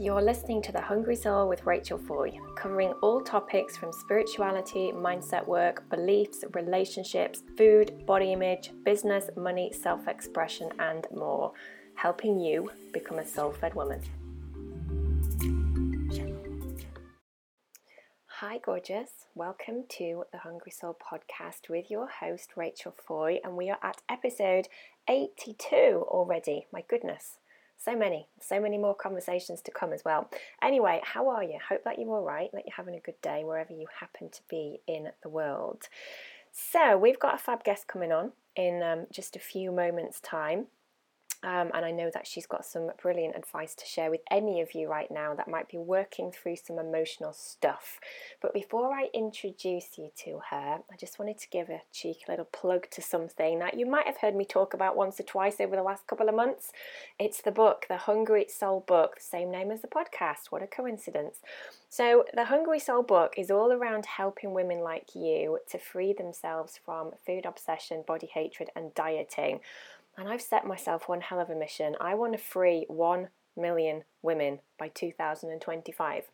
You're listening to The Hungry Soul with Rachel Foy, covering all topics from spirituality, mindset work, beliefs, relationships, food, body image, business, money, self expression, and more, helping you become a soul fed woman. Hi, gorgeous. Welcome to the Hungry Soul podcast with your host, Rachel Foy, and we are at episode 82 already. My goodness so many, so many more conversations to come as well. Anyway, how are you? Hope that you're all right, that you're having a good day wherever you happen to be in the world. So, we've got a fab guest coming on in um, just a few moments' time. Um, and I know that she's got some brilliant advice to share with any of you right now that might be working through some emotional stuff. But before I introduce you to her, I just wanted to give a cheeky little plug to something that you might have heard me talk about once or twice over the last couple of months. It's the book, the Hungry Soul book, the same name as the podcast. What a coincidence. So, the Hungry Soul book is all around helping women like you to free themselves from food obsession, body hatred, and dieting and I've set myself one hell of a mission. I want to free 1 million women by 2025.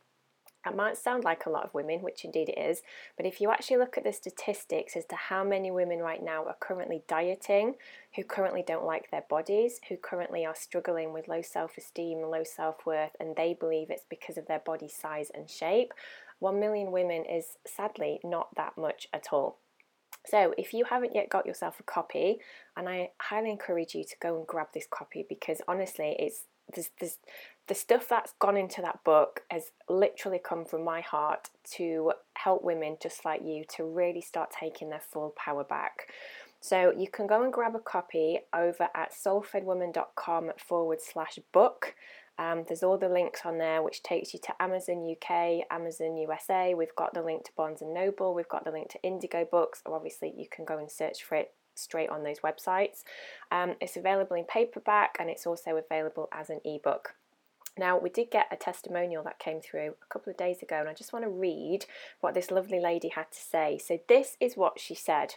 That might sound like a lot of women, which indeed it is, but if you actually look at the statistics as to how many women right now are currently dieting, who currently don't like their bodies, who currently are struggling with low self esteem, low self worth, and they believe it's because of their body size and shape, 1 million women is sadly not that much at all. So, if you haven't yet got yourself a copy, and I highly encourage you to go and grab this copy because honestly, it's there's, there's, the stuff that's gone into that book has literally come from my heart to help women just like you to really start taking their full power back. So you can go and grab a copy over at soulfedwoman.com forward slash book. Um, there's all the links on there, which takes you to Amazon UK, Amazon USA. We've got the link to Barnes and Noble. We've got the link to Indigo Books. Or obviously, you can go and search for it straight on those websites. Um, it's available in paperback and it's also available as an ebook. Now, we did get a testimonial that came through a couple of days ago, and I just want to read what this lovely lady had to say. So, this is what she said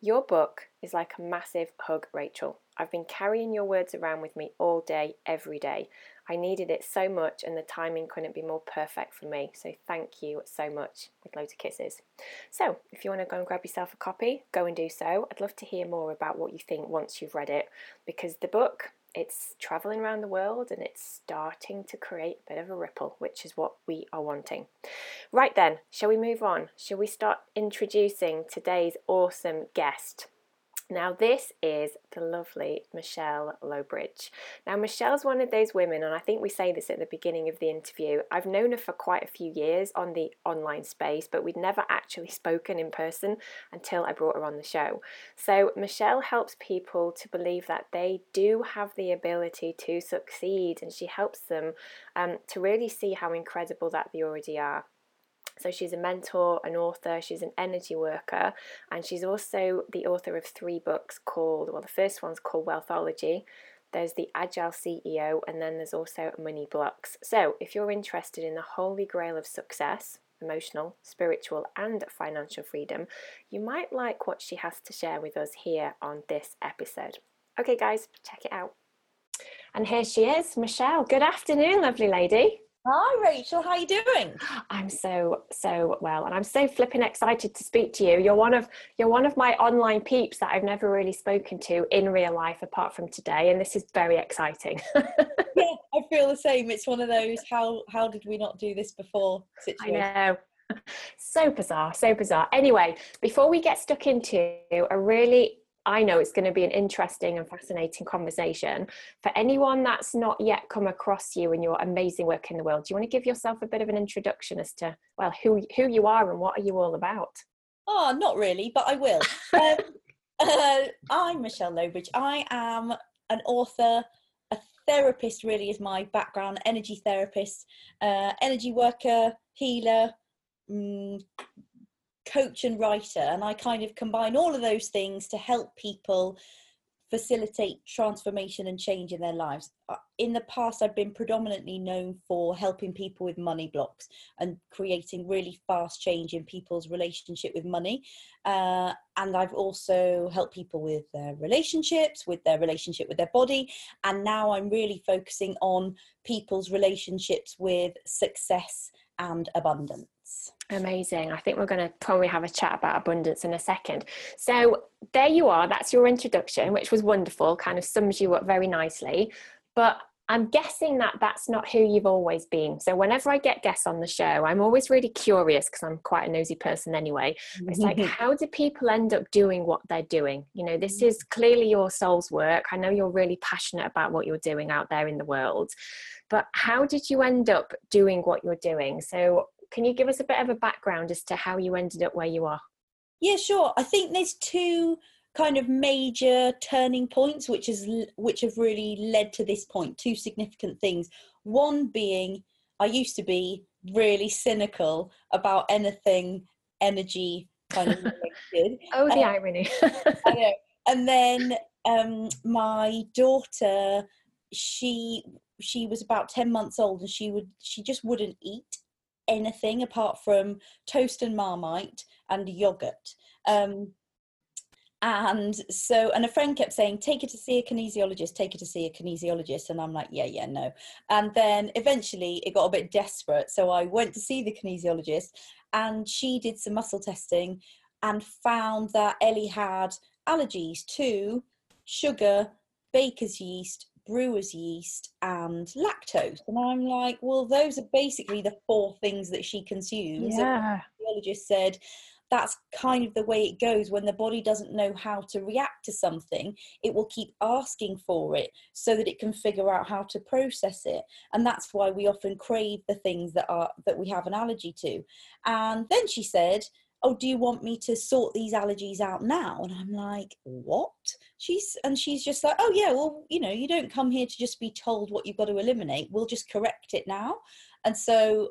Your book is like a massive hug, Rachel. I've been carrying your words around with me all day, every day. I needed it so much, and the timing couldn't be more perfect for me. So, thank you so much with loads of kisses. So, if you want to go and grab yourself a copy, go and do so. I'd love to hear more about what you think once you've read it because the book it's traveling around the world and it's starting to create a bit of a ripple, which is what we are wanting. Right then, shall we move on? Shall we start introducing today's awesome guest? Now, this is the lovely Michelle Lowbridge. Now, Michelle's one of those women, and I think we say this at the beginning of the interview. I've known her for quite a few years on the online space, but we'd never actually spoken in person until I brought her on the show. So, Michelle helps people to believe that they do have the ability to succeed, and she helps them um, to really see how incredible that they already are. So she's a mentor, an author, she's an energy worker, and she's also the author of three books called, well, the first one's called Wealthology. There's the Agile CEO, and then there's also Money Blocks. So, if you're interested in the holy grail of success, emotional, spiritual, and financial freedom, you might like what she has to share with us here on this episode. Okay, guys, check it out. And here she is, Michelle. Good afternoon, lovely lady. Hi Rachel, how are you doing? I'm so so well, and I'm so flipping excited to speak to you. You're one of you're one of my online peeps that I've never really spoken to in real life apart from today, and this is very exciting. yeah, I feel the same. It's one of those how how did we not do this before situation. I know. So bizarre, so bizarre. Anyway, before we get stuck into a really I know it's going to be an interesting and fascinating conversation. For anyone that's not yet come across you and your amazing work in the world, do you want to give yourself a bit of an introduction as to, well, who, who you are and what are you all about? Oh, not really, but I will. um, uh, I'm Michelle Lowbridge. I am an author, a therapist, really, is my background, energy therapist, uh, energy worker, healer, um, coach and writer and i kind of combine all of those things to help people facilitate transformation and change in their lives. Uh, in the past, I've been predominantly known for helping people with money blocks and creating really fast change in people's relationship with money. Uh, and I've also helped people with their relationships, with their relationship with their body. And now I'm really focusing on people's relationships with success and abundance. Amazing. I think we're going to probably have a chat about abundance in a second. So, there you are. That's your introduction, which was wonderful, kind of sums you up very nicely. But I'm guessing that that's not who you've always been. So, whenever I get guests on the show, I'm always really curious because I'm quite a nosy person anyway. It's like, how do people end up doing what they're doing? You know, this mm. is clearly your soul's work. I know you're really passionate about what you're doing out there in the world. But how did you end up doing what you're doing? So, can you give us a bit of a background as to how you ended up where you are? Yeah, sure. I think there's two kind of major turning points which is which have really led to this point two significant things. One being i used to be really cynical about anything energy kind of related. Oh the um, irony. And then um, my daughter she she was about 10 months old and she would she just wouldn't eat anything apart from toast and marmite and yogurt. Um, and so, and a friend kept saying, take her to see a kinesiologist, take her to see a kinesiologist. And I'm like, yeah, yeah, no. And then eventually it got a bit desperate. So I went to see the kinesiologist and she did some muscle testing and found that Ellie had allergies to sugar, baker's yeast, brewer's yeast and lactose. And I'm like, well, those are basically the four things that she consumes. Yeah. And the physiologist said that's kind of the way it goes when the body doesn't know how to react to something it will keep asking for it so that it can figure out how to process it and that's why we often crave the things that are that we have an allergy to and then she said oh do you want me to sort these allergies out now and i'm like what she's and she's just like oh yeah well you know you don't come here to just be told what you've got to eliminate we'll just correct it now and so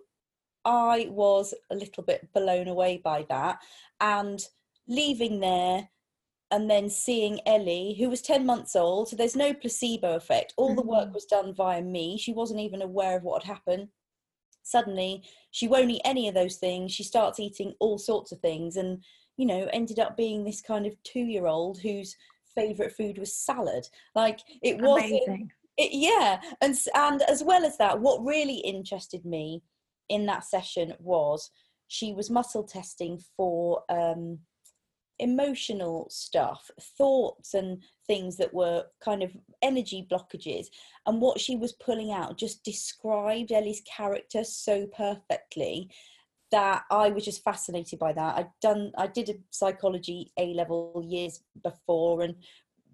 i was a little bit blown away by that and leaving there and then seeing Ellie, who was 10 months old, so there's no placebo effect. All mm-hmm. the work mm-hmm. was done via me. She wasn't even aware of what had happened suddenly she won't eat any of those things. She starts eating all sorts of things and you know ended up being this kind of two year old whose favorite food was salad. Like it was it, yeah and and as well as that what really interested me in that session was she was muscle testing for um emotional stuff, thoughts and things that were kind of energy blockages. And what she was pulling out just described Ellie's character so perfectly that I was just fascinated by that. I'd done, I did a psychology A level years before, and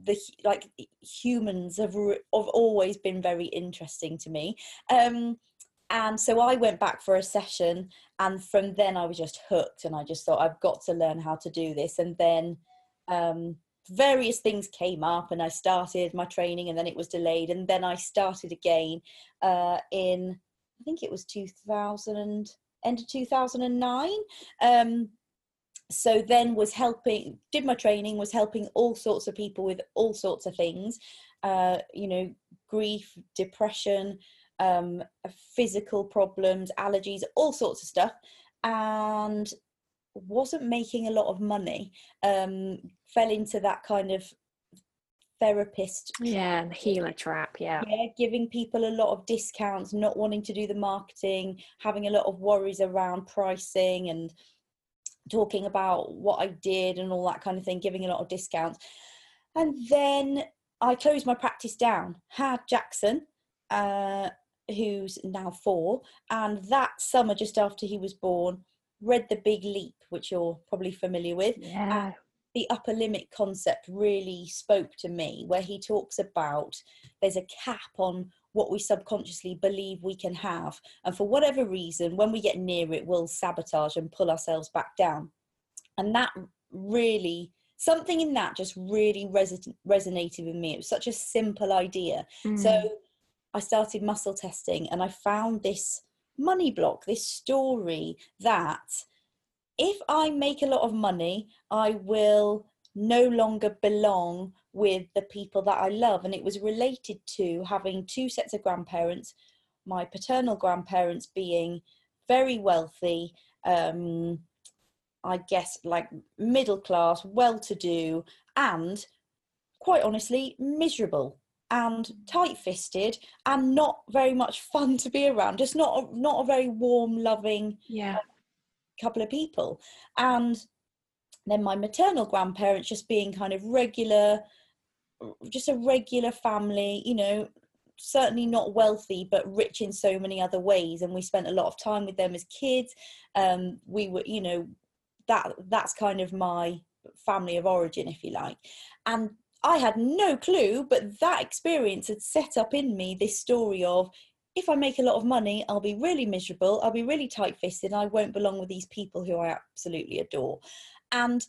the like humans have, have always been very interesting to me. Um, and so I went back for a session, and from then I was just hooked, and I just thought I've got to learn how to do this. And then um, various things came up, and I started my training, and then it was delayed, and then I started again uh, in I think it was 2000 end of 2009. Um, so then was helping did my training was helping all sorts of people with all sorts of things uh, you know grief depression um, physical problems, allergies, all sorts of stuff, and wasn't making a lot of money. Um, fell into that kind of therapist yeah the healer trap yeah. Yeah giving people a lot of discounts not wanting to do the marketing having a lot of worries around pricing and talking about what i did and all that kind of thing giving a lot of discounts. And then i closed my practice down. Had jackson uh, who's now four, and that summer, just after he was born, read The Big Leap, which you're probably familiar with. Yeah. the upper limit concept really spoke to me, where he talks about there's a cap on what we subconsciously believe we can have. And for whatever reason, when we get near it, we'll sabotage and pull ourselves back down. And that really, something in that just really resonated with me. It was such a simple idea. Mm. So I started muscle testing and I found this money block, this story that if I make a lot of money, I will no longer belong with the people that I love. And it was related to having two sets of grandparents, my paternal grandparents being very wealthy, um, I guess like middle class, well to do, and quite honestly, miserable and tight fisted and not very much fun to be around. Just not a, not a very warm, loving yeah. couple of people. And then my maternal grandparents just being kind of regular, just a regular family, you know, certainly not wealthy but rich in so many other ways and we spent a lot of time with them as kids um we were you know that that's kind of my family of origin if you like and i had no clue but that experience had set up in me this story of if i make a lot of money i'll be really miserable i'll be really tight-fisted i won't belong with these people who i absolutely adore. And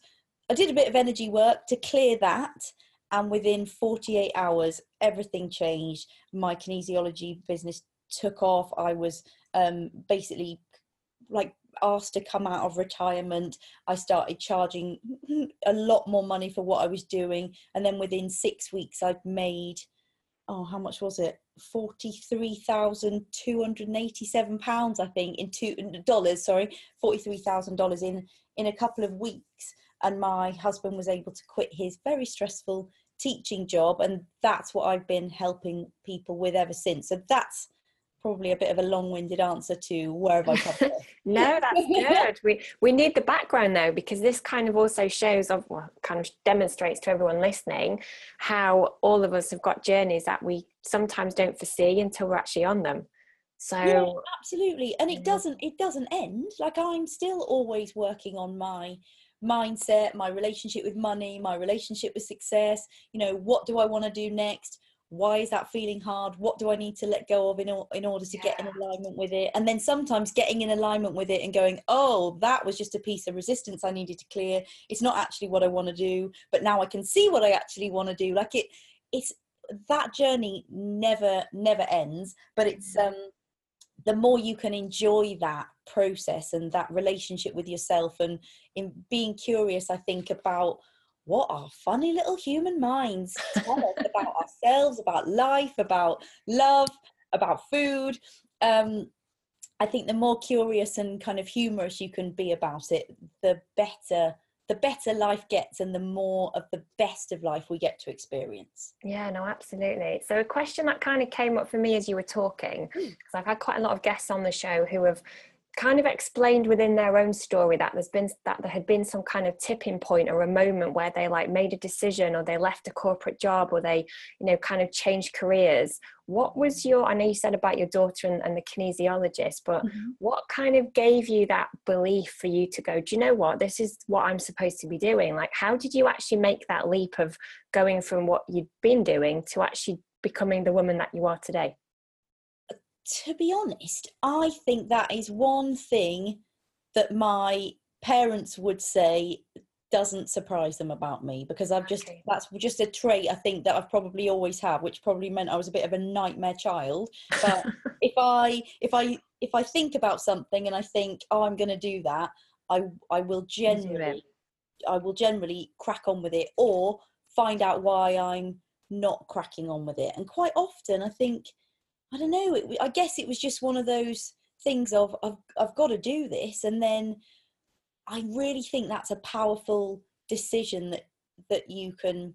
i did a bit of energy work to clear that and within 48 hours everything changed. My kinesiology business took off. I was um, basically like asked to come out of retirement i started charging a lot more money for what i was doing and then within six weeks i'd made oh how much was it? 43,287 pounds I think in two dollars sorry $43,000 in in a couple of weeks. And my husband was able to quit his very stressful teaching job and that's what I've been helping people with ever since. So that's probably a bit of a long-winded answer to where have I come from. No that's good. We we need the background though because this kind of also shows of well, kind of demonstrates to everyone listening how all of us have got journeys that we sometimes don't foresee until we're actually on them. So yeah, absolutely. And it mm. doesn't it doesn't end. Like i'm still always working on my mindset, my relationship with money, my relationship with success. You know, what do I want to do next? Why is that feeling hard? What do I need to let go of in, in order to yeah. get in alignment with it? And then sometimes getting in alignment with it and going, oh, that was just a piece of resistance I needed to clear. It's not actually what I want to do, but now I can see what I actually want to do. Like it, it's that journey never, never ends, but it's, mm-hmm. um, the more you can enjoy that process and that relationship with yourself and in being curious i think about what our funny little human minds tell us about ourselves about life about love about food um, i think the more curious and kind of humorous you can be about it the better the better life gets and the more of the best of life we get to experience. Yeah, no, absolutely. So, a question that kind of came up for me as you were talking, because hmm. I've had quite a lot of guests on the show who have kind of explained within their own story that there's been that there had been some kind of tipping point or a moment where they like made a decision or they left a corporate job or they you know kind of changed careers. What was your i know you said about your daughter and, and the kinesiologist but mm-hmm. what kind of gave you that belief for you to go do you know what? This is what i'm supposed to be doing. Like how did you actually make that leap of going from what you'd been doing to actually becoming the woman that you are today to be honest, I think that is one thing that my parents would say doesn't surprise them about me because I've just okay. that's just a trait I think that I've probably always had, which probably meant I was a bit of a nightmare child. But if I if I if I think about something and I think, oh, I'm going to do that, I I will generally I will generally crack on with it or find out why I'm not cracking on with it. And quite often, I think I don't know. It, I guess it was just one of those things of I've, I've got to do this, and then I really think that's a powerful decision that that you can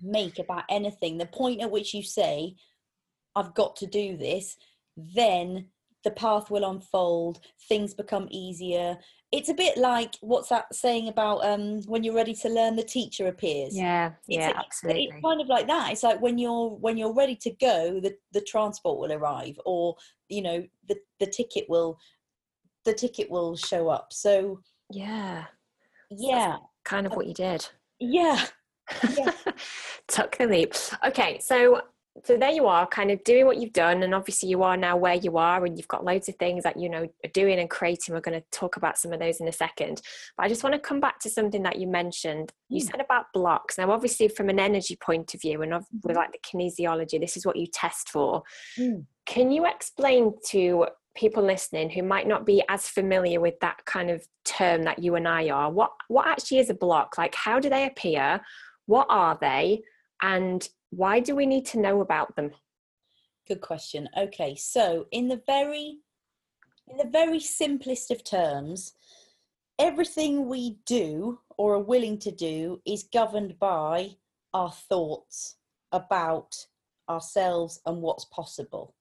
make about anything. The point at which you say, "I've got to do this," then the path will unfold. Things become easier, it's a bit like what's that saying about um, when you're ready to learn the teacher appears? Yeah yeah it's, absolutely. it's kind of like that. It's like when you're when you're ready to go the the transport will arrive or you know the the ticket will the ticket will show up. So yeah. Yeah. so kind of what you did. Yeah, yeah. took the leap. Okay so so there you are kind of doing what you've done and obviously you are now where you are and you've got loads of things that you know are doing and creating we're going to talk about some of those in a second but i just want to come back to something that you mentioned you mm. said about blocks now obviously from an energy point of view and with mm-hmm. like the kinesiology this is what you test for mm. can you explain to people listening who might not be as familiar with that kind of term that you and I are, what what actually is a block? Like how do they appear? What are they? And why do we need to know about them? Good question. Okay, so in the very in the very simplest of terms, everything we do or are willing to do is governed by our thoughts about ourselves and what's possible.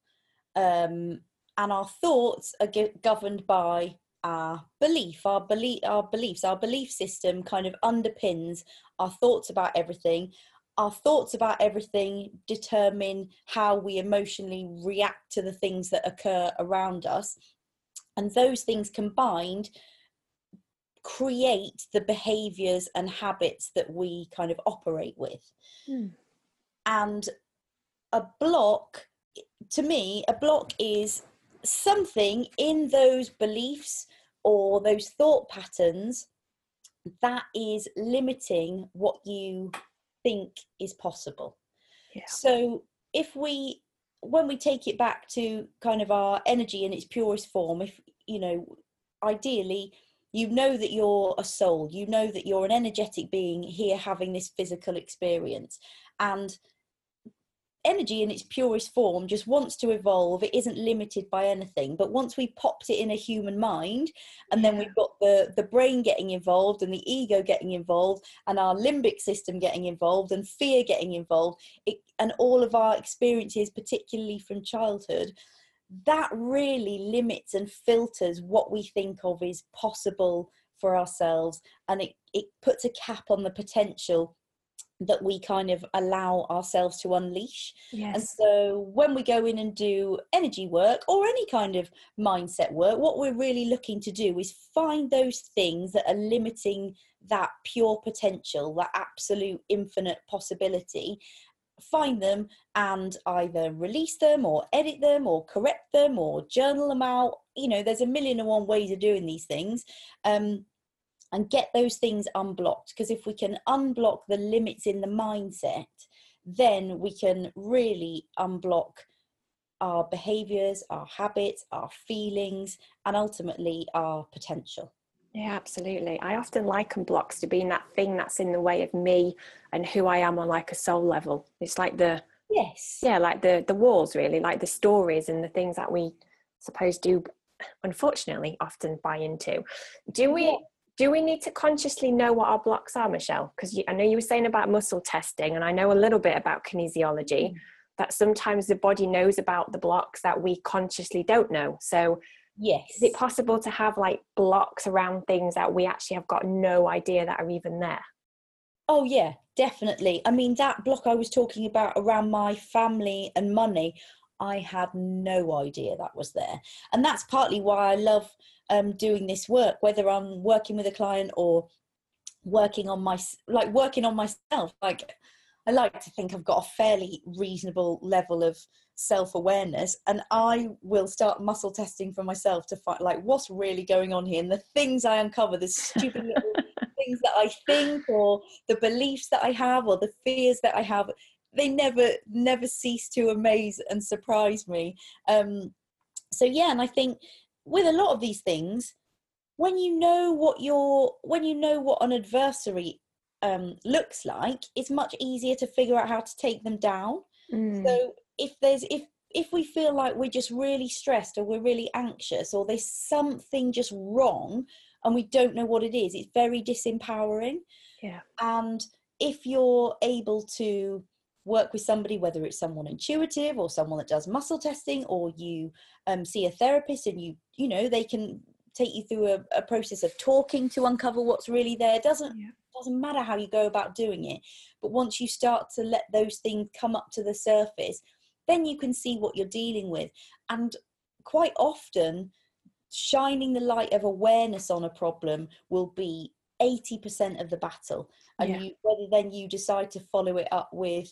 Um, and our thoughts are governed by our belief our belief our beliefs our belief system kind of underpins our thoughts about everything our thoughts about everything determine how we emotionally react to the things that occur around us and those things combined create the behaviors and habits that we kind of operate with hmm. and a block to me a block is something in those beliefs or those thought patterns that is limiting what you think is possible. Yeah. So if we when we take it back to kind of our energy in its purest form, if you know, ideally you know that you're a soul, you know that you're an energetic being here having this physical experience. And energy in its purest form just wants to evolve. It isn't limited by anything. But once we popped it in a human mind and then we've got the the brain getting involved and the ego getting involved and our limbic system getting involved and fear getting involved it, and all of our experiences particularly from childhood that really limits and filters what we think of is possible for ourselves. And it, it puts a cap on the potential that we kind of allow ourselves to unleash. Yes. And so when we go in and do energy work or any kind of mindset work, what we're really looking to do is find those things that are limiting that pure potential, that absolute infinite possibility. Find them and either release them or edit them or correct them or journal them out. You know, there's a million and one ways of doing these things. Um, and get those things unblocked. Because if we can unblock the limits in the mindset, then we can really unblock our behaviors, our habits, our feelings, and ultimately our potential. Yeah, absolutely. I often liken blocks to being that thing that's in the way of me and who I am on like a soul level. It's like the yes, yeah, like the the walls really, like the stories and the things that we suppose do unfortunately often buy into. Do we yeah do we need to consciously know what our blocks are, Michelle? Because I know you were saying about muscle testing, and I know a little bit about kinesiology. Mm. That sometimes the body knows about the blocks that we consciously don't know. So, yes, is it possible to have like blocks around things that we actually have got no idea that are even there? Oh yeah, definitely. I mean, that block I was talking about around my family and money, I had no idea that was there, and that's partly why I love um, doing this work, whether I'm working with a client or working on my like working on myself. Like I like to think I've got a fairly reasonable level of self awareness, and I will start muscle testing for myself to find like what's really going on here, and the things I uncover, the stupid little things that I think, or the beliefs that I have, or the fears that I have. They never never cease to amaze and surprise me. Um, so yeah, and I think with a lot of these things, when you know what your when you know what an adversary um, looks like, it's much easier to figure out how to take them down. Mm. So if there's if if we feel like we're just really stressed or we're really anxious or there's something just wrong and we don't know what it is, it's very disempowering. Yeah. And if you're able to work with somebody, whether it's someone intuitive or someone that does muscle testing, or you um, see a therapist and you, you know, they can take you through a, a process of talking to uncover what's really there. It doesn't yeah. doesn't matter how you go about doing it, but once you start to let those things come up to the surface, then you can see what you're dealing with. And quite often, shining the light of awareness on a problem will be 80% of the battle and yeah. you, whether then you decide to follow it up with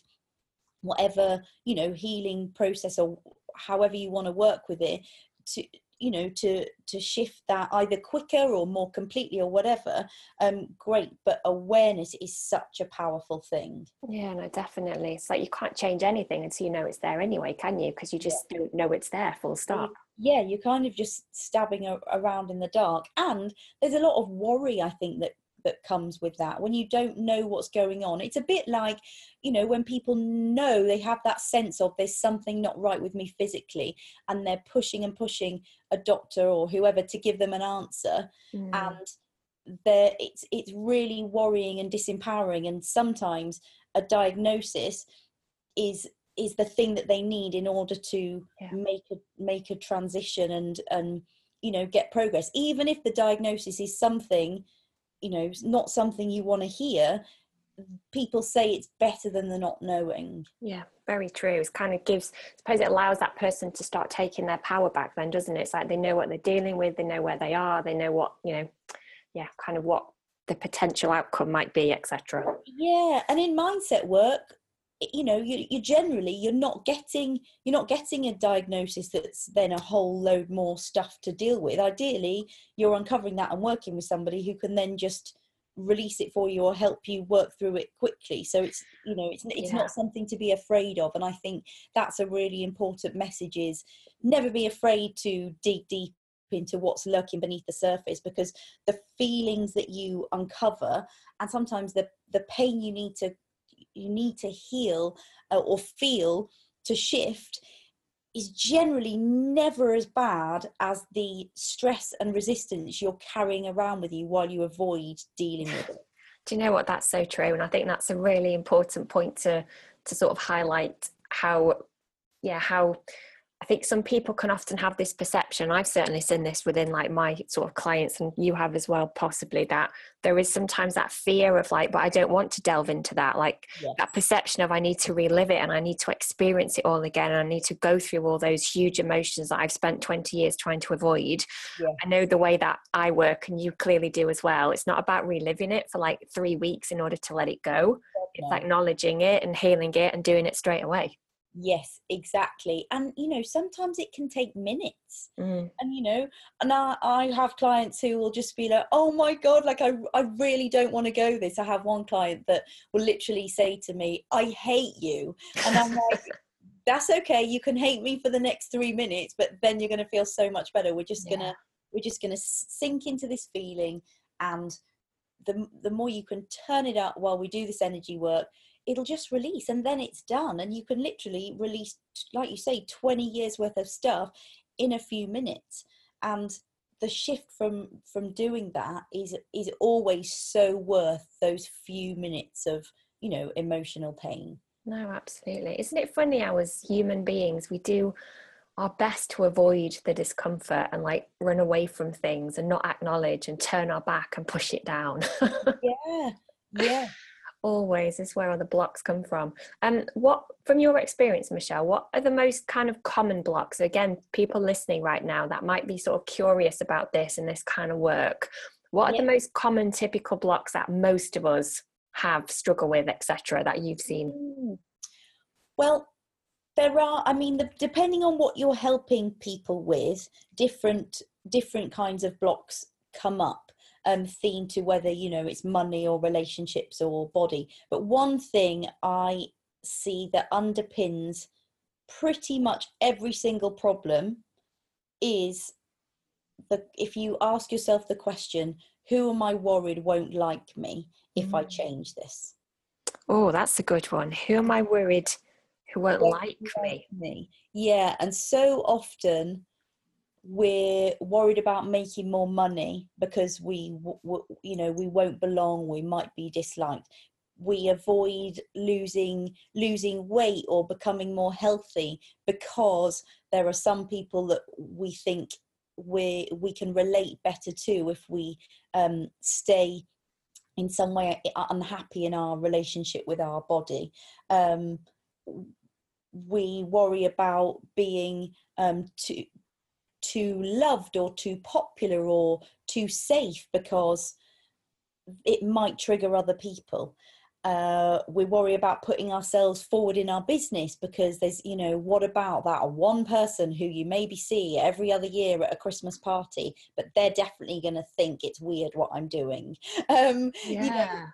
whatever you know healing process or however you want to work with it to you know to to shift that either quicker or more completely or whatever um great but awareness is such a powerful thing. Yeah no definitely. It's like you can't change anything until you know it's there anyway can you? Because you just yeah. don't know it's there full stop. yeah you're kind of just stabbing a- around in the dark and there's a lot of worry i think that that comes with that when you don't know what's going on it's a bit like you know when people know they have that sense of there's something not right with me physically and they're pushing and pushing a doctor or whoever to give them an answer mm. and there it's it's really worrying and disempowering and sometimes a diagnosis is is the thing that they need in order to yeah. make a make a transition and and you know get progress even if the diagnosis is something you know not something you want to hear people say it's better than the not knowing. Yeah very true. It kind of gives I suppose it allows that person to start taking their power back then doesn't it? It's like they know what they're dealing with they know where they are they know what you know yeah kind of what the potential outcome might be etc yeah and in mindset work you know you, you generally you're not getting you're not getting a diagnosis that's then a whole load more stuff to deal with ideally you're uncovering that and working with somebody who can then just release it for you or help you work through it quickly so it's you know it's it's yeah. not something to be afraid of and i think that's a really important message is never be afraid to dig deep into what's lurking beneath the surface because the feelings that you uncover and sometimes the the pain you need to you need to heal uh, or feel to shift is generally never as bad as the stress and resistance you're carrying around with you while you avoid dealing with it. Do you know what? That's so true, and I think that's a really important point to to sort of highlight how, yeah, how I think some people can often have this perception. I've certainly seen this within like my sort of clients, and you have as well, possibly that there is sometimes that fear of like, but I don't want to delve into that. Like yes. that perception of I need to relive it and I need to experience it all again. And I need to go through all those huge emotions that I've spent 20 years trying to avoid. I know the way that I work, and you clearly do as well. It's not about reliving it for like three weeks in order to let it go. It's acknowledging it and healing it and doing it straight away. Yes, exactly. And you know, sometimes it can take minutes. Mm. And you know, and I, I have clients who will just be like, "Oh my god, like I I really don't want to go this." I have one client that will literally say to me, "I hate you." And I'm like, "That's okay. You can hate me for the next 3 minutes, but then you're going to feel so much better. We're just yeah. going to we're just going to sink into this feeling and the the more you can turn it up while we do this energy work, it'll just release and then it's done and you can literally release like you say 20 years worth of stuff in a few minutes. And the shift from from doing that is is always so worth those few minutes of you know emotional pain. No absolutely. Isn't it funny how as human beings we do our best to avoid the discomfort and like run away from things and not acknowledge and turn our back and push it down? Yeah yeah always is where all the blocks come from. And um, what from your experience michelle what are the most kind of common blocks? Again people listening right now that might be sort of curious about this and this kind of work. What are yeah. the most common typical blocks that most of us have struggle with etc that you've seen? Mm. well there are i mean the, depending on what you're helping people with different different kinds of blocks come up um, theme to whether you know it's money or relationships or body. But one thing I see that underpins pretty much every single problem is the if you ask yourself the question, who am I worried won't like me if mm. I change this? Oh, that's a good one. Who am I worried who won't like me? me? Yeah, and so often we're worried about making more money because we you know we won't belong we might be disliked. We avoid losing losing weight or becoming more healthy because there are some people that we think we we can relate better to if we um, stay in some way unhappy in our relationship with our body. Um, we worry about being um, too too loved or too popular or too safe because it might trigger other people uh, we worry about putting ourselves forward in our business because there's you know what about that one person who you maybe see every other year at a christmas party but they're definitely going to think it's weird what i'm doing um yeah. you know,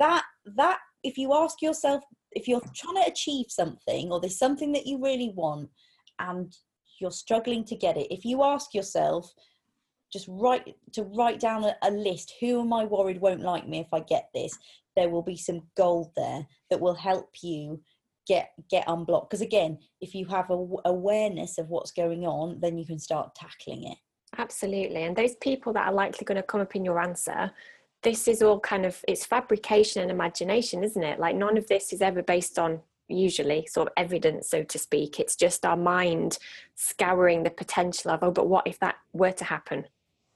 that that if you ask yourself if you're trying to achieve something or there's something that you really want and you're struggling to get it. If you ask yourself just write to write down a, a, list who am i worried won't like me if i get this? There will be some gold there that will help you get get unblocked. Because again if you have a awareness of what's going on then you can start tackling it. Absolutely. And those people that are likely going to come up in your answer this is all kind of it's fabrication and imagination isn't it? Like none of this is ever based on usually sort of evidence so to speak. It's just our mind scouring the potential of oh but what if that were to happen?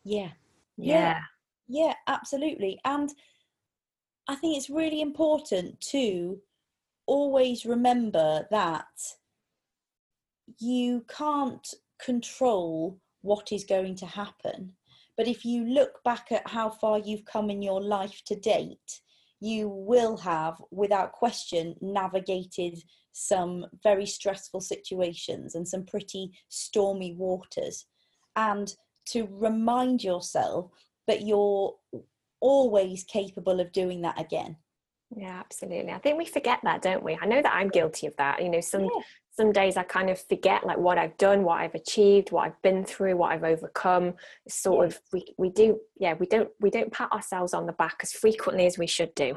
Yeah. Yeah. Yeah, yeah absolutely. And I think it's really important to always remember that you can't control what is going to happen. But if you look back at how far you've come in your life to date, you will have, without question, navigated some very stressful situations and some pretty stormy waters. And to remind yourself that you're always capable of doing that again. Yeah, absolutely. I think we forget that, don't we? I know that I'm guilty of that. You know, some yeah. some days I kind of forget like what I've done, what I've achieved, what I've been through, what I've overcome. Sort yeah. of we we do yeah, we don't we don't pat ourselves on the back as frequently as we should do.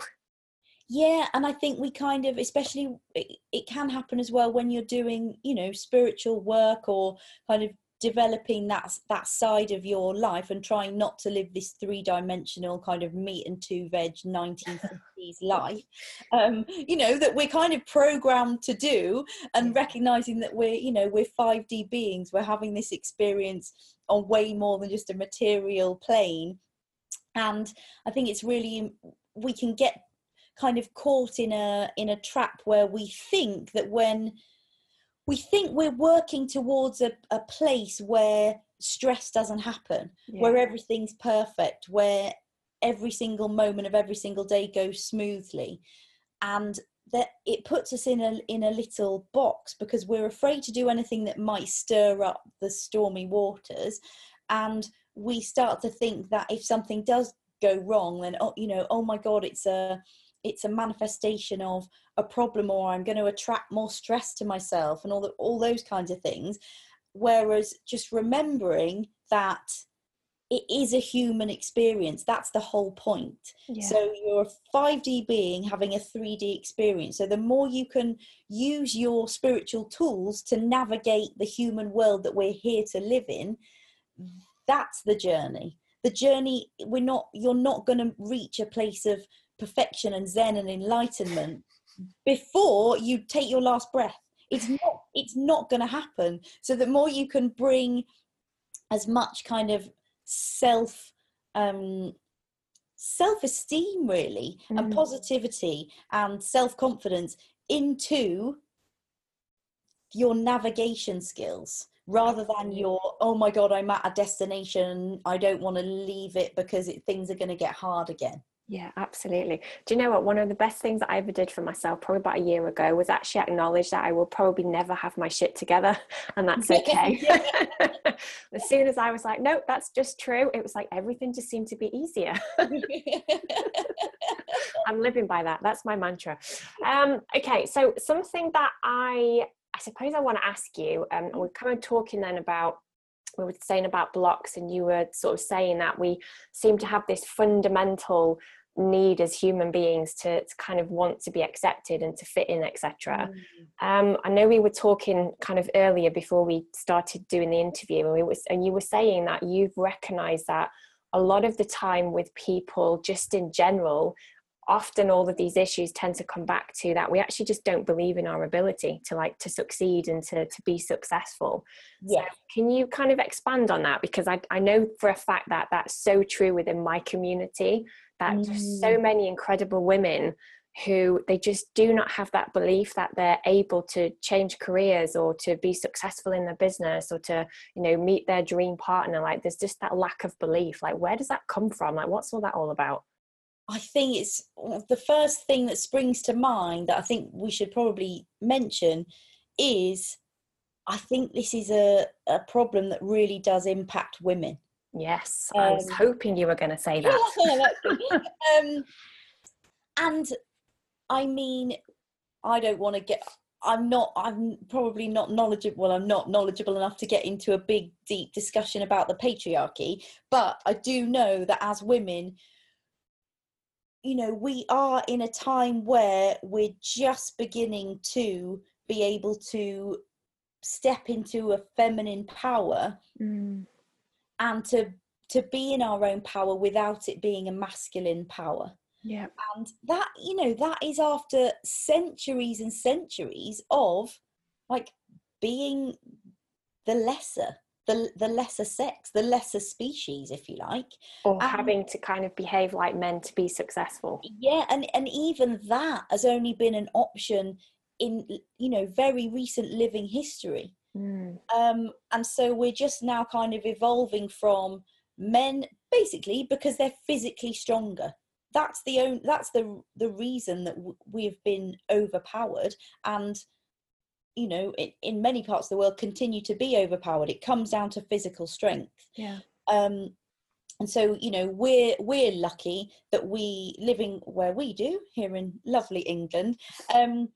Yeah, and I think we kind of especially it, it can happen as well when you're doing, you know, spiritual work or kind of developing that that side of your life and trying not to live this three-dimensional kind of meat and two veg 1950s life um, you know that we're kind of programmed to do and recognizing that we're you know we're 5d beings. We're having this experience on way more than just a material plane. And i think it's really we can get kind of caught in a in a trap where we think that when we think we're working towards a, a place where stress doesn't happen, yeah. where everything's perfect, where every single moment of every single day goes smoothly. And that it puts us in a in a little box because we're afraid to do anything that might stir up the stormy waters and we start to think that if something does go wrong then oh you know oh my god it's a it's a manifestation of a problem or i'm going to attract more stress to myself and all the, all those kinds of things. Whereas just remembering that it is a human experience that's the whole point. Yeah. so you're a 5d being having a 3d experience. So the more you can use your spiritual tools to navigate the human world that we're here to live in that's the journey. The journey we're not you're not going to reach a place of perfection and zen and enlightenment before you take your last breath. It's not it's not going to happen. So the more you can bring as much kind of self um self-esteem really mm. and positivity and self-confidence into your navigation skills rather than your oh my god i'm at a destination. I don't want to leave it because it, things are going to get hard again yeah, absolutely. Do you know what? One of the best things that I ever did for myself, probably about a year ago, was actually acknowledge that I will probably never have my shit together, and that's okay. as soon as I was like, nope, that's just true, it was like everything just seemed to be easier. I'm living by that. That's my mantra. Um, okay, so something that I, I suppose I want to ask you, um, we're kind of talking then about we were saying about blocks and you were sort of saying that we seem to have this fundamental need as human beings to, to kind of want to be accepted and to fit in etc mm. um, i know we were talking kind of earlier before we started doing the interview and we was and you were saying that you've recognized that a lot of the time with people just in general often all of these issues tend to come back to that we actually just don't believe in our ability to like to succeed and to, to be successful. Yeah. so can you kind of expand on that? Because I, I know for a fact that that's so true within my community that mm. so many incredible women who they just do not have that belief that they're able to change careers or to be successful in their business or to you know meet their dream partner. Like there's just that lack of belief. Like where does that come from? Like what's all that all about I think it's the first thing that springs to mind that I think we should probably mention is I think this is a, a problem that really does impact women. Yes, I was um, hoping you were going to say that. um, and I mean, I don't want to get. I'm not. I'm probably not knowledgeable. Well, I'm not knowledgeable enough to get into a big, deep discussion about the patriarchy. But I do know that as women, you know, we are in a time where we're just beginning to be able to step into a feminine power mm. and to to be in our own power without it being a masculine power. Yeah. And that you know that is after centuries and centuries of like being the lesser the the lesser sex the lesser species if you like. Or having to kind of behave like men to be successful. Yeah and and even that has only been an option in you know very recent living history. Mm. um, and so we're just now kind of evolving from men basically because they're physically stronger. That's the only that's the the reason that w- we've been overpowered and you know in, in many parts of the world continue to be overpowered. It comes down to physical strength. Yeah. Um and so you know we're we're lucky that we living where we do here in lovely england um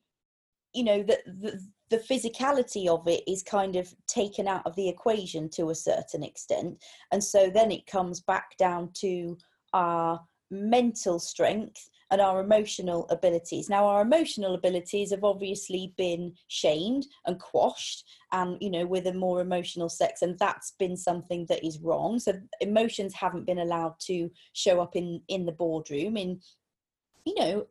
you know that the, the physicality of it is kind of taken out of the equation to a certain extent. And so then it comes back down to our mental strength and our emotional abilities. Now our emotional abilities have obviously been shamed and quashed and you know with a more emotional sex and that's been something that is wrong. So emotions haven't been allowed to show up in in the boardroom in you know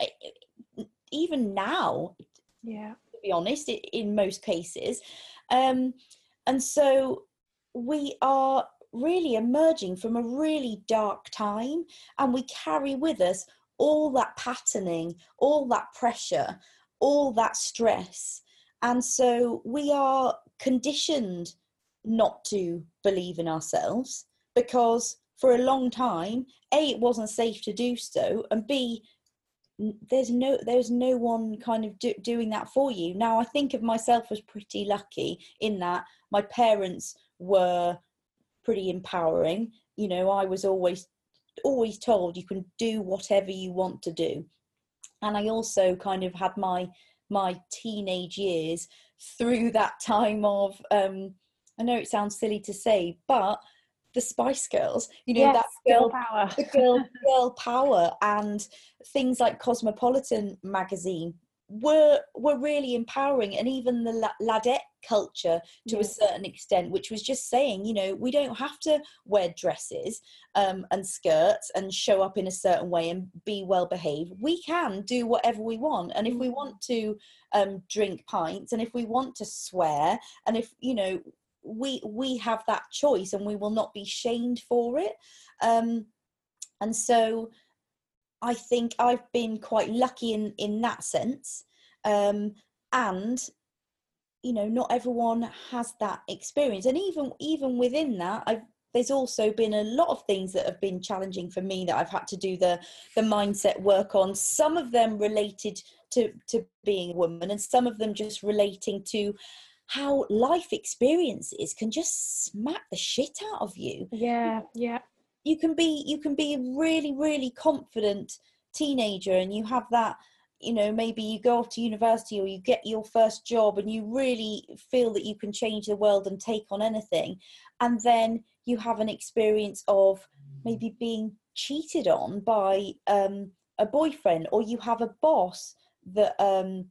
even now yeah. to be honest in most cases. Um, and so we are really emerging from a really dark time and we carry with us all that patterning all that pressure all that stress. And so we are conditioned not to believe in ourselves because for a long time a it wasn't safe to do so and b there's no there's no one kind of do, doing that for you. Now i think of myself as pretty lucky in that my parents were pretty empowering. You know i was always always told you can do whatever you want to do. And i also kind of had my my teenage years through that time of um i know it sounds silly to say but the Spice Girls, you know, yes, that girl, girl power, the girl, girl power, and things like Cosmopolitan magazine were were really empowering, and even the ladette culture to yes. a certain extent, which was just saying, you know, we don't have to wear dresses um, and skirts and show up in a certain way and be well behaved. We can do whatever we want, and if we want mm. to um, drink pints, and if we want to swear, and if you know we we have that choice and we will not be shamed for it um, and so i think i've been quite lucky in in that sense um, and you know not everyone has that experience and even even within that i've there's also been a lot of things that have been challenging for me that I've had to do the the mindset work on. Some of them related to to being a woman, and some of them just relating to how life experiences can just smack the shit out of you. Yeah, yeah. You can be you can be a really really confident teenager and you have that you know maybe you go off to university or you get your first job and you really feel that you can change the world and take on anything and then you have an experience of maybe being cheated on by um, a boyfriend or you have a boss that um,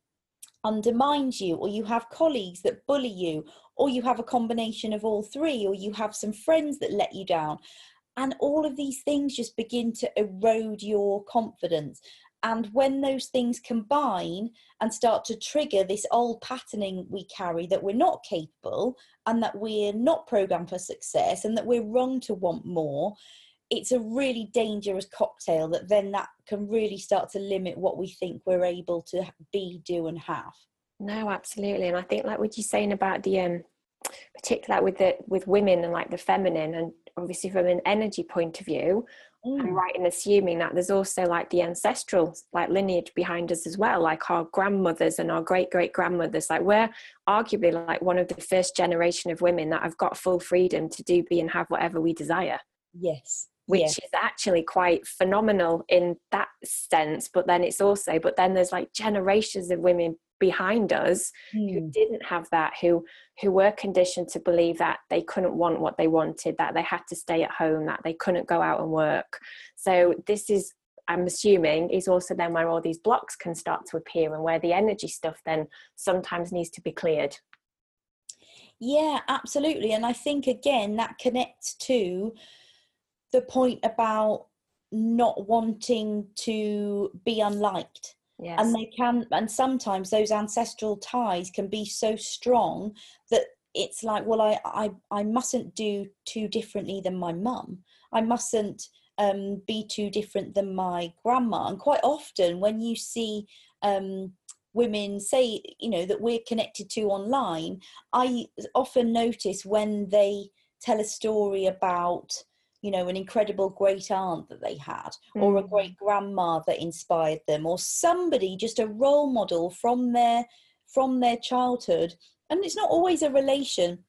undermines you, or you have colleagues that bully you, or you have a combination of all three, or you have some friends that let you down. And all of these things just begin to erode your confidence. And when those things combine and start to trigger this old patterning we carry that we're not capable and that we're not programmed for success and that we're wrong to want more, it's a really dangerous cocktail that then that can really start to limit what we think we're able to be do and have no absolutely and i think like what you're saying about the um particularly with the with women and like the feminine and obviously from an energy point of view Mm. i'm right in assuming that there's also like the ancestral like lineage behind us as well like our grandmothers and our great great grandmothers like we're arguably like one of the first generation of women that have got full freedom to do be and have whatever we desire Yes. which yeah. is actually quite phenomenal in that sense but then it's also but then there's like generations of women behind us who Mm. didn't have that who who were conditioned to believe that they couldn't want what they wanted that they had to stay at home that they couldn't go out and work so this is i'm assuming is also then where all these blocks can start to appear and where the energy stuff then sometimes needs to be cleared Yeah, absolutely. And I think again that connects to the point about not wanting to be unliked. Yes And they can and sometimes those ancestral ties can be so strong that it's like, well, I I, I mustn't do too differently than my mum. I mustn't um, be too different than my grandma. And quite often when you see um, women say, you know, that we're connected to online, I often notice when they tell a story about, you know, an incredible great aunt that they had, or a Mm. great grandma that inspired them, or somebody just a role model from their from their childhood. And it's not always a relation,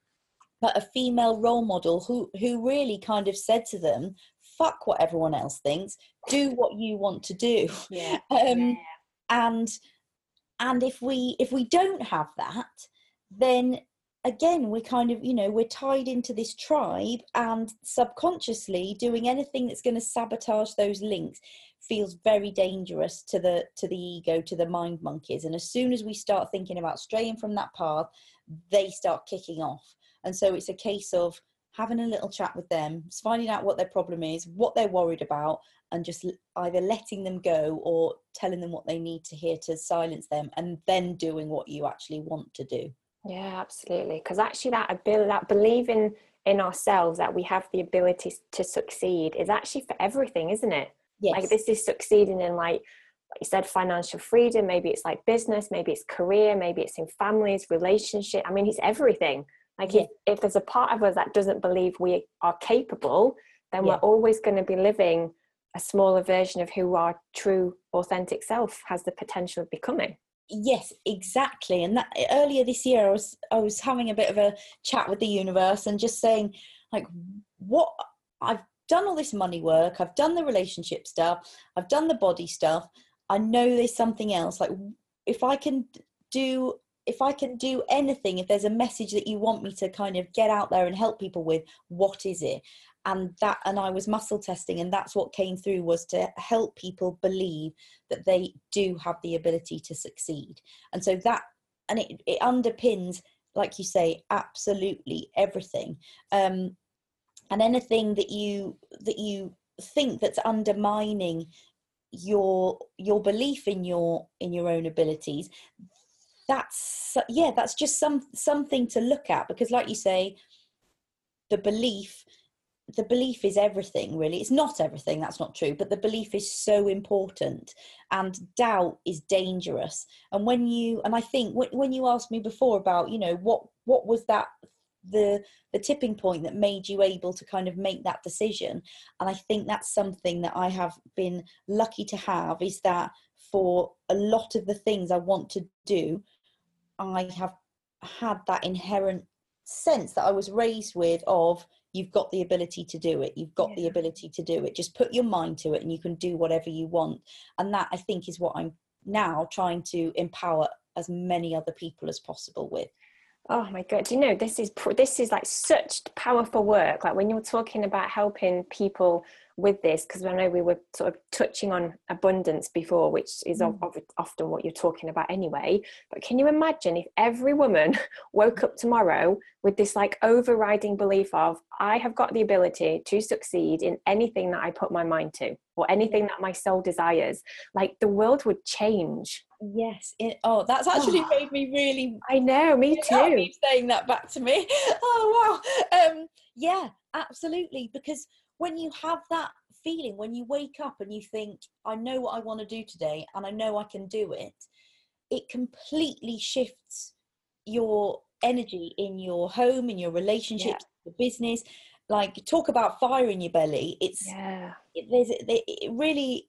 but a female role model who who really kind of said to them, "Fuck what everyone else thinks. Do what you want to do." yeah um, and and if we if we don't have that then again we're kind of you know we're tied into this tribe and subconsciously doing anything that's going to sabotage those links feels very dangerous to the to the ego to the mind monkeys. And as soon as we start thinking about straying from that path they start kicking off. And so it's a case of having a little chat with them finding out what their problem is what they're worried about and just either letting them go or telling them what they need to hear to silence them and then doing what you actually want to do Yeah, absolutely. Because actually, that ability, that believing in ourselves that we have the ability to succeed is actually for everything, isn't it? yes Like this is succeeding in like, like you said, financial freedom. Maybe it's like business. Maybe it's career. Maybe it's in families, relationship. I mean, it's everything. Like Yeah. if, if there's a part of us that doesn't believe we are capable, then Yeah. we're always going to be living a smaller version of who our true, authentic self has the potential of becoming. Yes exactly and that earlier this year i was i was having a bit of a chat with the universe and just saying like what i've done all this money work i've done the relationship stuff i've done the body stuff i know there's something else like if i can do if i can do anything if there's a message that you want me to kind of get out there and help people with what is it and that and i was muscle testing and that's what came through was to help people believe that they do have the ability to succeed. And so that and it, it underpins like you say absolutely everything. Um and anything that you that you think that's undermining your your belief in your in your own abilities that's yeah that's just some something to look at because like you say the belief the belief is everything really. It's not everything that's not true but the belief is so important and doubt is dangerous. And when you and i think when, you asked me before about you know what what was that the the tipping point that made you able to kind of make that decision and i think that's something that i have been lucky to have is that for a lot of the things i want to do i have had that inherent sense that i was raised with of you've got the ability to do it. You've got the ability to do it. Just put your mind to it and you can do whatever you want. And that i think is what i'm now trying to empower as many other people as possible with. Oh my god! Do you know this is this is like such powerful work. Like when you're talking about helping people with this, because I know we were sort of touching on abundance before, which is of, of, often what you're talking about anyway. But can you imagine if every woman woke up tomorrow with this like overriding belief of I have got the ability to succeed in anything that I put my mind to, or anything that my soul desires? Like the world would change. yes it, oh that's actually made me really I know, me too. saying that back to me. Oh wow. Um, yeah, absolutely. Because when you have that feeling, when you wake up and you think, I know what I want to do today and I know I can do it, it completely shifts your energy in your home, in your relationships, the business. like talk about fire in your belly it's Yeah. it, there's it, it really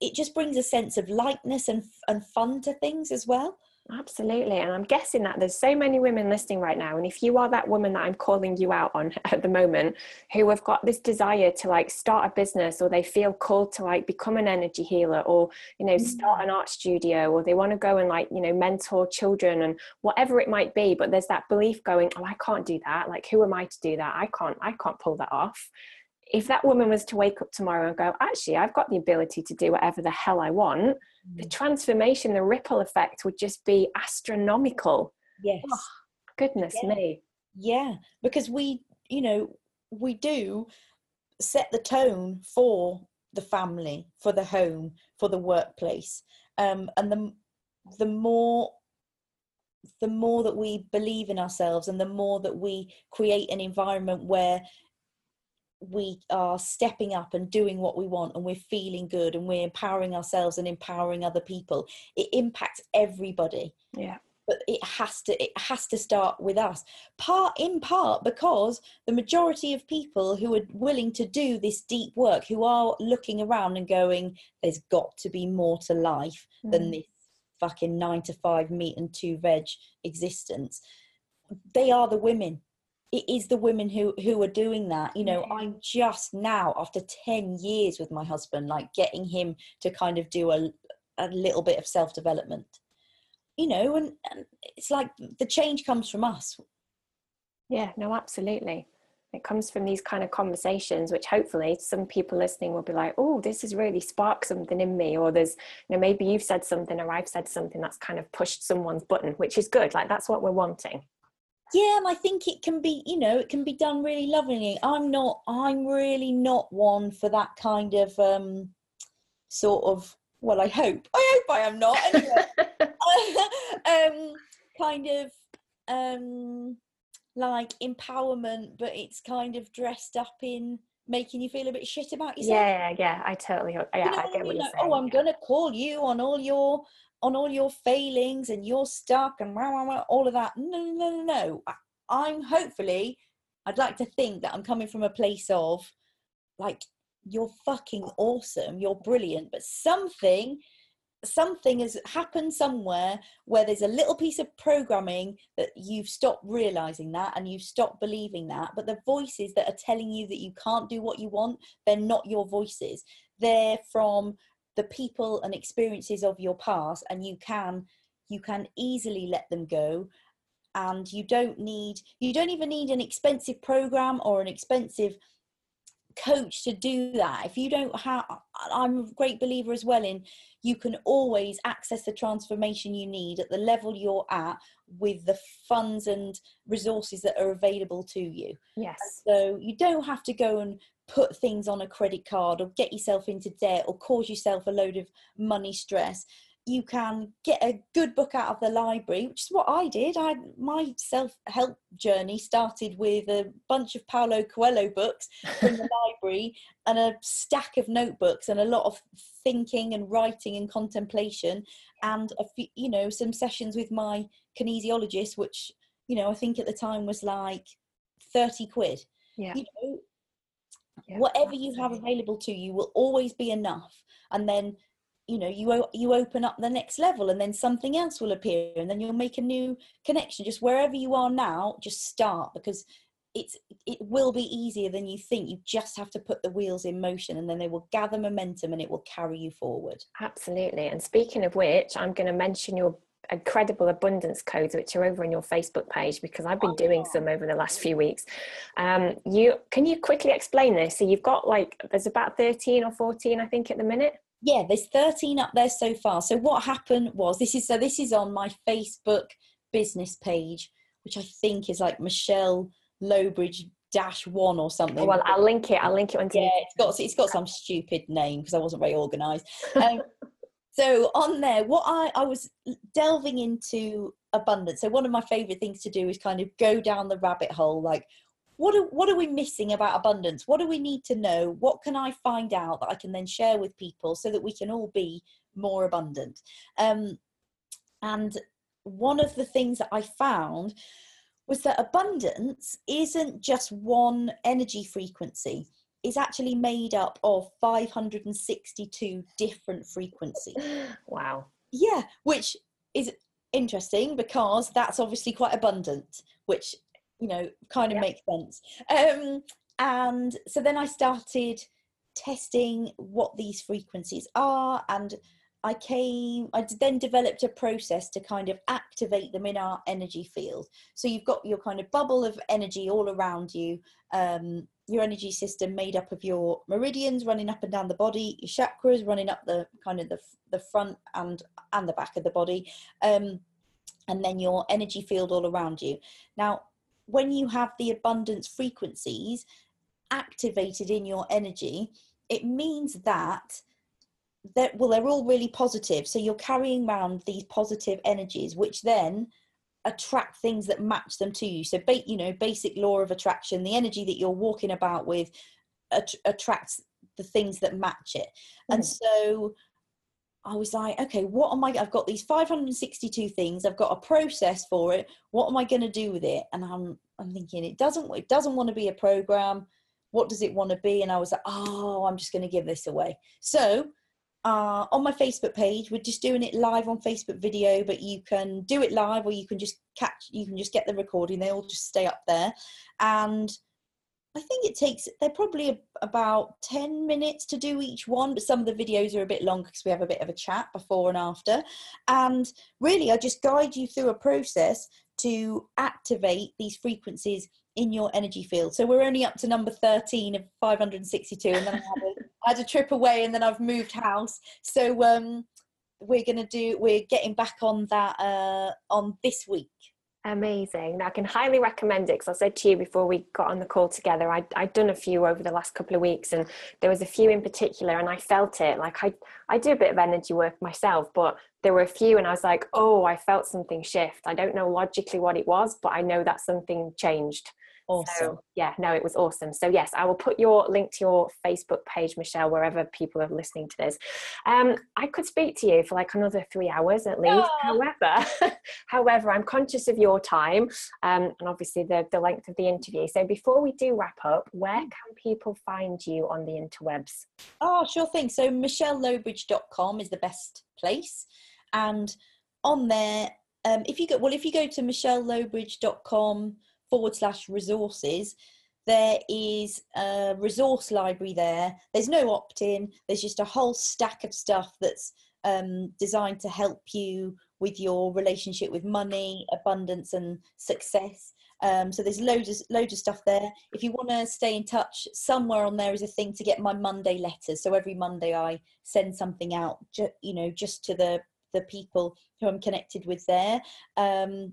it just brings a sense of lightness and and fun to things as well Absolutely. And I'm guessing that there's so many women listening right now. And if you are that woman that I'm calling you out on at the moment, who have got this desire to like start a business or they feel called to like become an energy healer or, you know, start mm. an art studio or they want to go and like, you know, mentor children and whatever it might be. But there's that belief going, oh, I can't do that. Like, who am I to do that? I can't, I can't pull that off. If that woman was to wake up tomorrow and go, actually, I've got the ability to do whatever the hell I want, the transformation, the ripple effect would just be astronomical. yes Goodness Yeah. me. yeah because we you know we do set the tone for the family for the home for the workplace um and the the more the more that we believe in ourselves and the more that we create an environment where we are stepping up and doing what we want and we're feeling good and we're empowering ourselves and empowering other people it impacts everybody Yeah. but it has to it has to start with us part in part because the majority of people who are willing to do this deep work who are looking around and going there's got to be more to life than Mm. this fucking 9 to 5 meat and 2 veg existence they are the women it is the women who who are doing that you know Yeah. i'm just now after 10 years with my husband like getting him to kind of do a a little bit of self development you know and, and it's like the change comes from us Yeah, no, absolutely. It comes from these kind of conversations, which hopefully some people listening will be like, oh, this has really sparked something in me. Or there's, you know, maybe you've said something or I've said something that's kind of pushed someone's button, which is good. Like that's what we're wanting. Yeah and i think it can be you know it can be done really lovingly i'm not i'm really not one for that kind of um sort of well i hope i hope i am not anyway um kind of um like empowerment but it's kind of dressed up in making you feel a bit shit about yourself yeah, yeah, I totally, yeah, You know I get what you're Like, saying. oh i'm yeah. gonna call you on all your on all your failings and you're stuck and rah, rah, rah, all of that. No no no no. I, i'm hopefully i'd like to think that i'm coming from a place of like you're fucking awesome you're brilliant but something something has happened somewhere where there's a little piece of programming that you've stopped realizing that and you've stopped believing that but the voices that are telling you that you can't do what you want they're not your voices. They're from the people and experiences of your past and you can you can easily let them go. And you don't need you don't even need an expensive program or an expensive coach to do that. If you don't have i'm a great believer as well in you can always access the transformation you need at the level you're at with the funds and resources that are available to you. Yes. so you don't have to go and put things on a credit card or get yourself into debt or cause yourself a load of money stress you can get a good book out of the library which is what i did i my self-help journey started with a bunch of paulo coelho books from the library and a stack of notebooks and a lot of thinking and writing and contemplation and a few, you know some sessions with my kinesiologist which you know i think at the time was like 30 quid Yeah. you know yeah, whatever you have available to you will always be enough. And then you know you you open up the next level and then something else will appear and then you'll make a new connection. Just wherever you are now just start because it's it will be easier than you think. You just have to put the wheels in motion and then they will gather momentum and it will carry you forward. Absolutely. And speaking of which, I'm going to mention your incredible abundance codes, which are over on your Facebook page because I've been doing some over the last few weeks. Um, you can you quickly explain this? So you've got like there's about 13 or 14, I think, at the minute. yeah there's 13 up there so far so what happened was this is so this is on my facebook business page which i think is like michelle lowbridge dash one or something Oh, well, I'll link it. I'll link it onto. yeah it's got it's got some stupid name because i wasn't very organized um, so on there what i i was delving into abundance. So one of my favorite things to do is kind of go down the rabbit hole like what are, what are we missing about abundance? What do we need to know? What can i find out that i can then share with people so that we can all be more abundant? Um, and one of the things that i found was that abundance isn't just one energy frequency is actually made up of 562 different frequencies. Wow. Yeah, which is interesting because that's obviously quite abundant, which you know kind of makes sense. Um, and so then I started testing what these frequencies are and I came, I then developed a process to kind of activate them in our energy field. So you've got your kind of bubble of energy all around you, um, your energy system made up of your meridians running up and down the body, your chakras running up the kind of the, the front and, and the back of the body, um, and then your energy field all around you. Now, when you have the abundance frequencies activated in your energy, it means that that well they're all really positive so you're carrying around these positive energies which then attract things that match them to you so ba- you know basic law of attraction the energy that you're walking about with att- attracts the things that match it mm. and so I was like, okay, what am I? I've got these 562 things. I've got a process for it. What am I going to do with it? And I'm, I'm thinking it doesn't, it doesn't want to be a program. What does it want to be? And I was like, oh, I'm just going to give this away. So uh, on my Facebook page. We're just doing it live on Facebook video, but you can do it live or you can just catch, you can just get the recording. They all just stay up there. And I think it takes, they're probably about 10 minutes to do each one, but some of the videos are a bit longer because we have a bit of a chat before and after. And really, I just guide you through a process to activate these frequencies in your energy field. So we're only up to number 13 of 562, and then I have I had a trip away, and then I've moved house. So um, we're to do, we're getting back on that uh, on this week. Amazing. Now, I can highly recommend it because I said to you before we got on the call together, I'd, I'd done a few over the last couple of weeks and there was a few in particular and I felt it. Like I, I do a bit of energy work myself, but there were a few and I was like, oh, I felt something shift. I don't know logically what it was, but I know that something changed. Awesome. So, yeah, no, it was awesome. So, yes, I will put your link to your Facebook page, Michelle, wherever people are listening to this. Um, I could speak to you for like another three hours at least. However, however, I'm conscious of your time um, and obviously the, the length of the interview. So, before we do wrap up, where hmm. can people find you on the interwebs? Oh, sure thing. So, michellelowbridge.com is the best place. And on there, um, if you go, well, if you go to michellelowbridge.com, forward slash resources, there is a resource library there. There's no opt in, there's just a whole stack of stuff that's um, designed to help you with your relationship with money, abundance, and success. Um, so there's loads of loads of stuff there. If you want to stay in touch, somewhere on there is a thing to get my Monday letters. So every Monday I send something out, ju- you know, just to the the people who I'm connected with there. Um,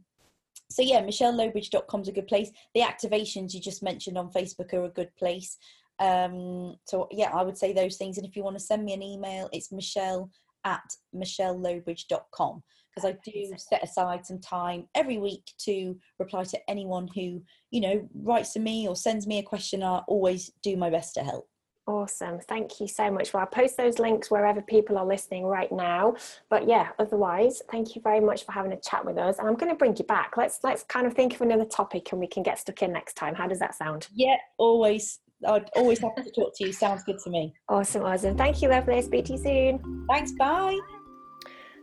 so yeah, michellelowbridge.com is a good place. The activations you just mentioned on Facebook are a good place. Um, so yeah, I would say those things. And if you want to send me an email, it's michelle at michellelowbridge.com because I do set aside some time every week to reply to anyone who, you know, writes to me or sends me a question. I always do my best to help. Awesome. Thank you so much. Well, I'll post those links wherever people are listening right now. But yeah, otherwise, thank you very much for having a chat with us. And I'm going to bring you back. Let's let's kind of think of another topic and we can get stuck in next time. How does that sound? Yeah, always. I'd always happy to talk to you. Sounds good to me. Awesome, awesome. Thank you, lovely. Speak to you soon. Thanks. Bye.